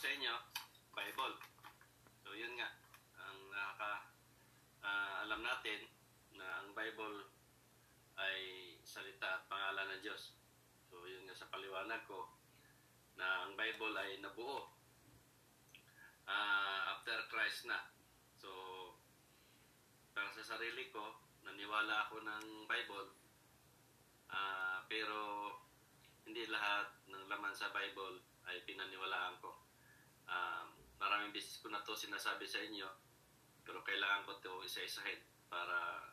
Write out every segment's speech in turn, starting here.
sa inyo, Bible. So yun nga, ang nakaka ah, alam natin na ang Bible ay salita at pangalan ng Diyos. So yun nga sa paliwanag ko na ang Bible ay nabuo ah, after Christ na. So para sa sarili ko, naniwala ako ng Bible Ah, pero hindi lahat ng laman sa Bible ay pinaniwalaan ko. Um, maraming beses ko na to sinasabi sa inyo, pero kailangan ko to isa-isahin para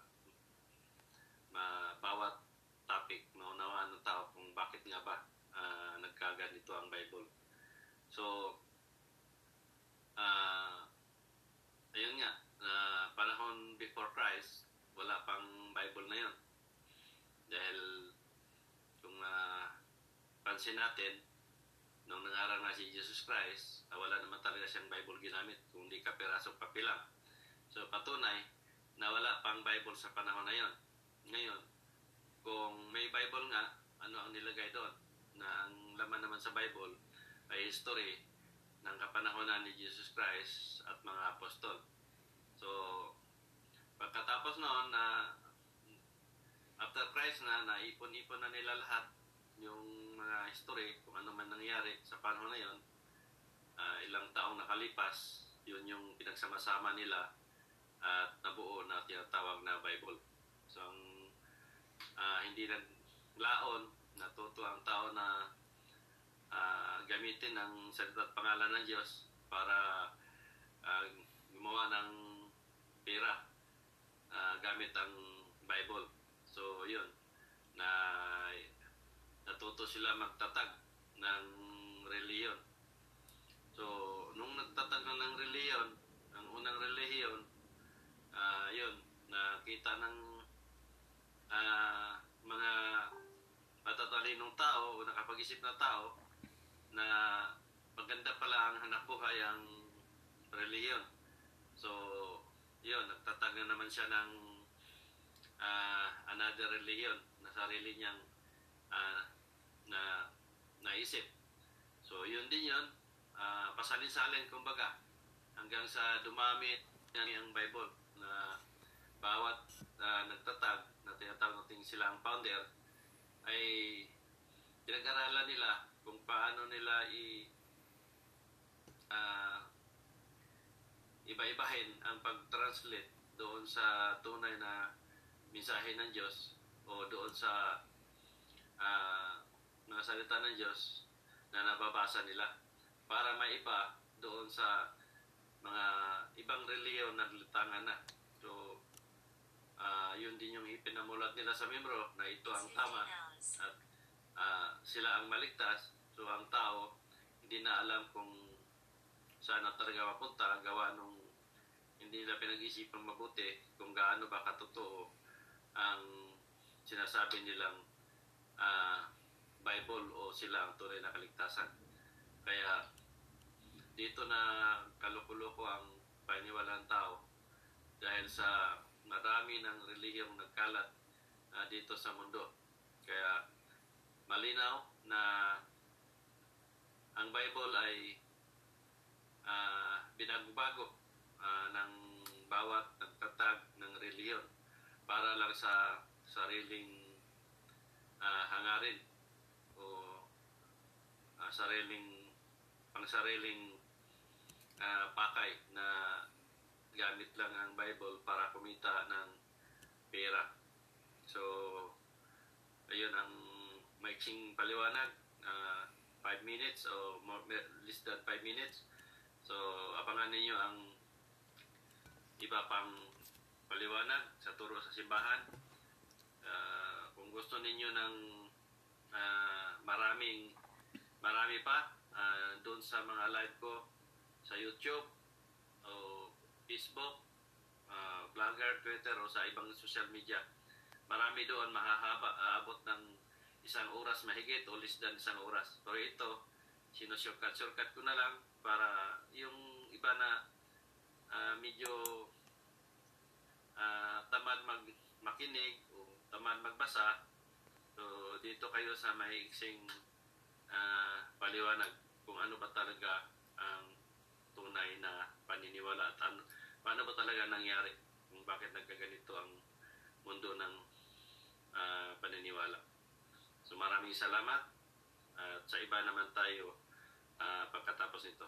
ma bawat topic maunawaan ng tao kung bakit nga ba ah, nagkaganito ang Bible. So, ah ayun nga, na panahon before Christ, wala pang Bible na yun. Dahil kung uh, pansin natin, nung nangaral nga si Jesus Christ, uh, wala naman talaga siyang Bible ginamit, kundi kapirasong papel lang. So patunay na wala pang Bible sa panahon na yon. Ngayon, kung may Bible nga, ano ang nilagay doon? Na ang laman naman sa Bible ay history ng kapanahonan ni Jesus Christ at mga apostol. So, pagkatapos noon na after Christ na naipon-ipon na nila lahat yung mga history kung ano man nangyari sa panahon na yon Ah, ilang taong nakalipas yun yung pinagsama-sama nila at nabuo na tinatawag na Bible. So ang ah, hindi naglaon natuto ang tao na ah, gamitin ang salita at pangalan ng Diyos para ah, gumawa ng pera ah, gamit ang Bible. So, yun, na natuto sila magtatag ng reliyon. So, nung nagtatag na ng reliyon, ang unang reliyon, ah yun, nakita ng ah, mga matatalinong tao o nakapag-isip na tao na maganda pala ang hanap buhay ang reliyon. So, yun, nagtatag na naman siya ng uh, another religion na sarili niyang uh, na naisip. So, yun din yun. Uh, pasalin-salin, kumbaga, hanggang sa dumami ang Bible na bawat uh, nagtatag na tinatawag natin sila ang founder ay pinag-aralan nila kung paano nila i uh, iba-ibahin ang pag-translate doon sa tunay na mensahe ng Diyos o doon sa uh, mga salita ng Diyos na nababasa nila para maiba doon sa mga ibang reliyon na litangan na. So, uh, yun din yung ipinamulat nila sa membro na ito ang tama at uh, sila ang maligtas. So, ang tao hindi na alam kung saan na talaga mapunta gawa nung hindi nila pinag-isipang mabuti kung gaano ba katotoo ang sinasabi nilang uh, Bible o sila ang tunay na kaligtasan. Kaya dito na kalukulo ko ang paniniwalaan tao dahil sa marami ng relihiyong nagkalat uh, dito sa mundo. Kaya malinaw na ang Bible ay uh, binagbago uh, ng bawat nagtatag ng relihiyon para lang sa sariling uh, hangarin o uh, sariling pang sariling uh, pakay na gamit lang ang Bible para kumita ng pera. So, ayun ang maiksing paliwanag. 5 uh, minutes o more, less than 5 minutes. So, abangan ninyo ang iba pang paliwanag sa turo sa simbahan. Uh, kung gusto ninyo ng uh, maraming marami pa uh, doon sa mga live ko sa YouTube o Facebook, uh, Vlogger, Twitter o sa ibang social media. Marami doon mahahaba, aabot ng isang oras mahigit o less than isang oras. Pero ito, sinusurkat-surkat ko na lang para yung iba na uh, medyo uh, tamad mag makinig o tamad magbasa, dito kayo sa maiksing uh, ah, paliwanag kung ano ba talaga ang tunay na paniniwala at ano, paano ba talaga nangyari kung bakit nagkaganito ang mundo ng uh, paniniwala. So maraming salamat at uh, sa iba naman tayo uh, pagkatapos nito.